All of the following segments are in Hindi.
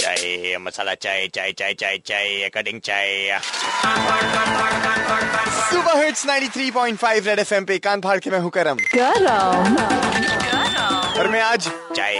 चाय मसाला चाय चाय चाय चाय चाय कटिंग चाय सुपर हिट्स 93.5 रेड एफएम पे कान फाड़ के मैं हूँ करम और मैं आज चाय।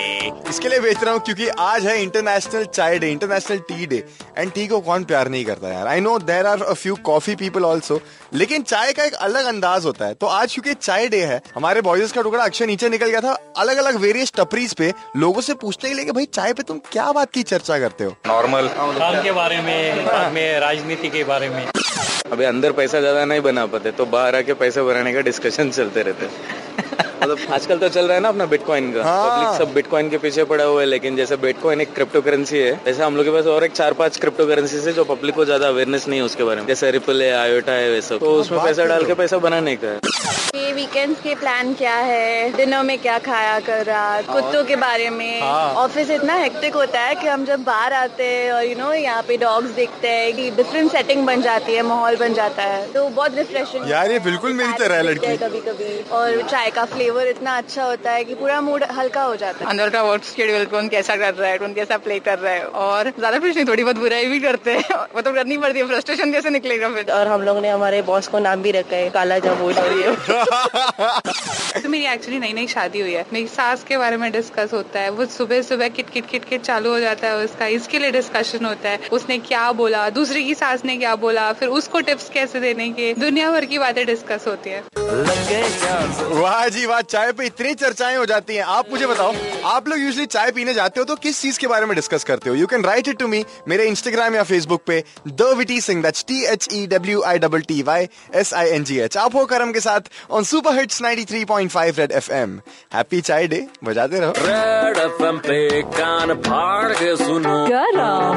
इसके लिए बेच रहा हूँ क्योंकि आज है international chai day international tea day and tea को कौन प्यार नहीं करता यार। I know there are a few coffee people also लेकिन चाय का एक अलग अंदाज होता है। तो आज क्योंकि चाय डे है हमारे बॉयज़ का टुकड़ा अक्षय नीचे निकल गया था अलग अलग वेरियस टपरीज पे लोगों से पूछने के लिए कि भाई चाय पे तुम क्या बात की चर्चा करते हो? नॉर्मल काम के बारे में राजनीति के बारे में। अभी अंदर पैसा ज़्यादा नहीं बना पाते तो बाहर आके पैसा बनाने का डिस्कशन चलते रहते। मतलब आजकल तो चल रहा है ना अपना बिटकॉइन का। हाँ। पब्लिक सब बिटकॉइन के पीछे पड़ा हुआ है लेकिन जैसे बिटकॉइन एक क्रिप्टो करेंसी है वैसे हम लोग के पास और एक चार पाँच क्रिप्टो करेंसी है जो पब्लिक को ज़्यादा अवेयरनेस नहीं है उसके बारे में। जैसे रिपल है आयोटा है वैसे। तो उसमें पैसा डाल के पैसा बनाने का है। ये वीकेंड्स के प्लान क्या है? डिनर में क्या खाया कर रात कुत्तों के बारे में। ऑफ़िस इतना हेक्टिक होता है कि हम जब बाहर आते हैं और यू नो यहाँ पे डॉग्स देखते हैं कि डिफरेंट सेटिंग बन जाती है माहौल बन जाता है। तो बहुत रिफ्रेशिंग यार, ये बिल्कुल मेरी तरह है लड़की। कभी कभी और चाय का फ्लेवर इतना अच्छा होता है की पूरा मूड हल्का हो जाता है। अंदर का वर्क शेड्यूल कौन कैसा कर रहा है कौन कैसा प्ले कर रहा है? और ज़्यादा कुछ नहीं थोड़ी बहुत बुराई भी करते हैं। मतलब करनी पड़ती है फ्रस्ट्रेशन कैसे निकलेगा फिर? और हम लोग ने हमारे बॉस को नाम भी रखा है काला जामुन और ये। तो मेरी एक्चुअली नई नई शादी हुई है। मेरी सास के बारे में डिस्कस होता है। वो सुबह सुबह किट किट किट किट चालू हो जाता है उसका। इसके लिए डिस्कशन होता है। उसने क्या बोला? दूसरे की सास ने क्या बोला? फिर उसको टिप्स कैसे देने के? दुनिया भर की बातें डिस्कस होती है। वाह जी वाह चाय पे इतनी चर्चाएँ हो जाती हैं। आप मुझे बताओ आप लोग यूजली चाय पीने जाते हो तो किस चीज़ के बारे में डिस्कस करते हो? You can write it to me मेरे इंस्टाग्राम या फेसबुक पे the witty Singh that's T H E W I double T Y S I N G H आप हो करम के साथ on super hits 93.5 red FM happy chai day बजाते रहो। रेड एफएम पे कान फाड़ के सुनो।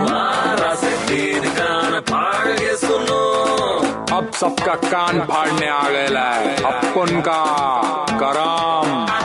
मारा सबका कान फाड़ने आ गया है अपन का करम।